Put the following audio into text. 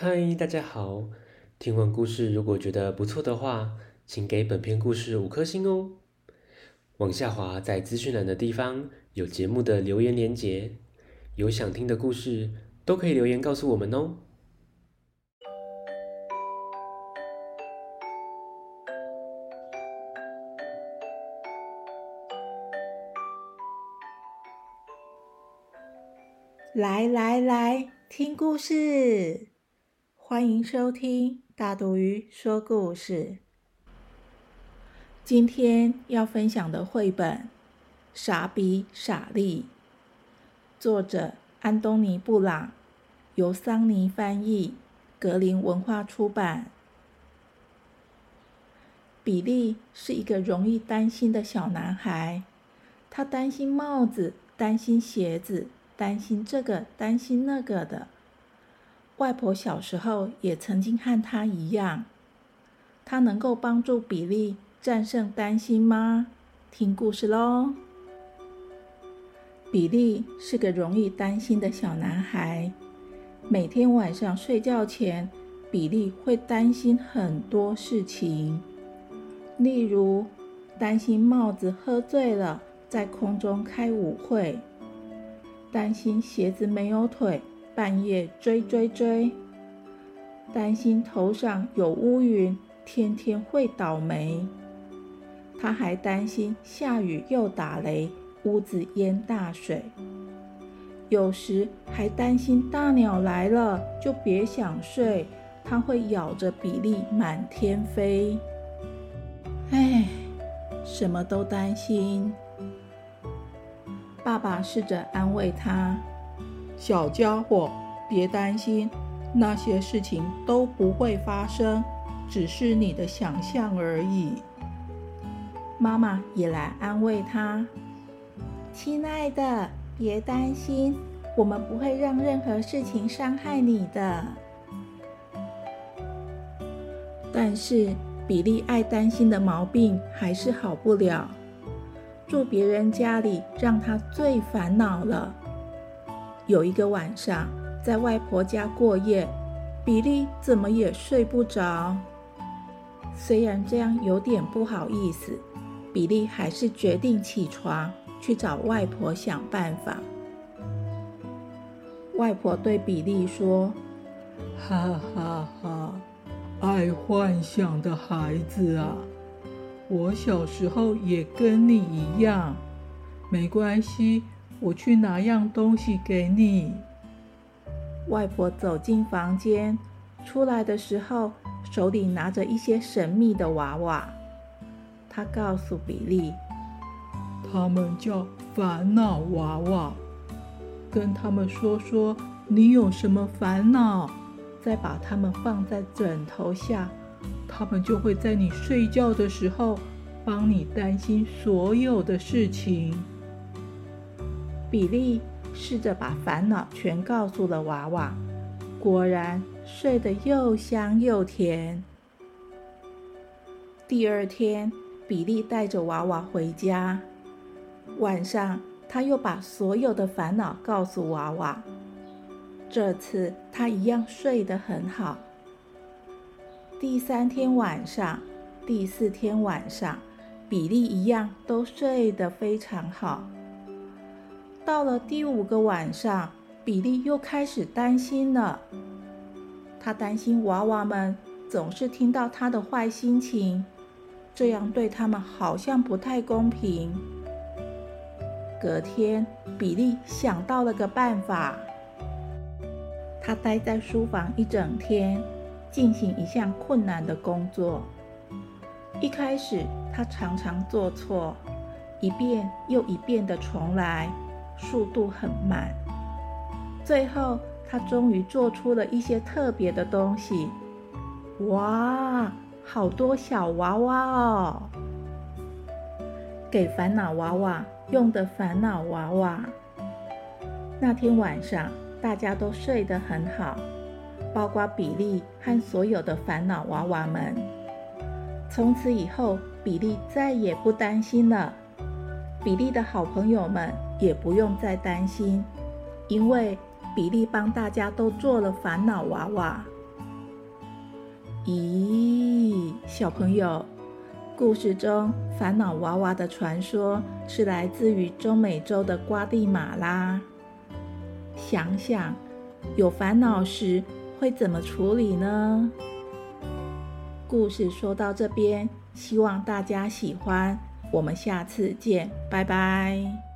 嗨，大家好！听完故事，如果觉得不错的话，请给本篇故事五颗星哦。往下滑，在资讯栏的地方有节目的留言连结，有想听的故事都可以留言告诉我们哦。来来来，听故事，欢迎收听大肚鱼说故事。今天要分享的绘本《傻比傻利》，作者安东尼·布朗，由桑尼翻译，格林文化出版。比利是一个容易担心的小男孩，他担心帽子，担心鞋子。担心这个，担心那个的。外婆小时候也曾经和他一样。他能够帮助比利战胜担心吗？听故事喽。比利是个容易担心的小男孩。每天晚上睡觉前，比利会担心很多事情，例如担心帽子喝醉了，在空中开舞会。担心鞋子没有腿，半夜追追追；担心头上有乌云，天天会倒霉。他还担心下雨又打雷，屋子淹大水。有时还担心大鸟来了就别想睡，它会咬着比利满天飞。唉，什么都担心。爸爸试着安慰他：“小家伙，别担心，那些事情都不会发生，只是你的想象而已。”妈妈也来安慰他：“亲爱的，别担心，我们不会让任何事情伤害你的。”但是比利爱担心的毛病还是好不了。住别人家里让他最烦恼了。有一个晚上，在外婆家过夜，比利怎么也睡不着。虽然这样有点不好意思，比利还是决定起床去找外婆想办法。外婆对比利说：“哈哈哈，爱幻想的孩子啊！”我小时候也跟你一样，没关系，我去拿样东西给你。外婆走进房间，出来的时候手里拿着一些神秘的娃娃。她告诉比利，他们叫烦恼娃娃，跟他们说说你有什么烦恼，再把它们放在枕头下。他们就会在你睡觉的时候帮你担心所有的事情。比利试着把烦恼全告诉了娃娃，果然睡得又香又甜。第二天，比利带着娃娃回家，晚上他又把所有的烦恼告诉娃娃。这次他一样睡得很好。第三天晚上，第四天晚上，比利一样都睡得非常好。到了第五个晚上，比利又开始担心了。他担心娃娃们总是听到他的坏心情，这样对他们好像不太公平。隔天，比利想到了个办法，他待在书房一整天。进行一项困难的工作。一开始，他常常做错，一遍又一遍的重来，速度很慢。最后，他终于做出了一些特别的东西。哇，好多小娃娃哦！给烦恼娃娃用的烦恼娃娃。那天晚上，大家都睡得很好。包括比利和所有的烦恼娃娃们。从此以后，比利再也不担心了。比利的好朋友们也不用再担心，因为比利帮大家都做了烦恼娃娃。咦，小朋友，故事中烦恼娃娃的传说是来自于中美洲的瓜地马拉。想想，有烦恼时会怎么处理呢？故事说到这边，希望大家喜欢。我们下次见，拜拜。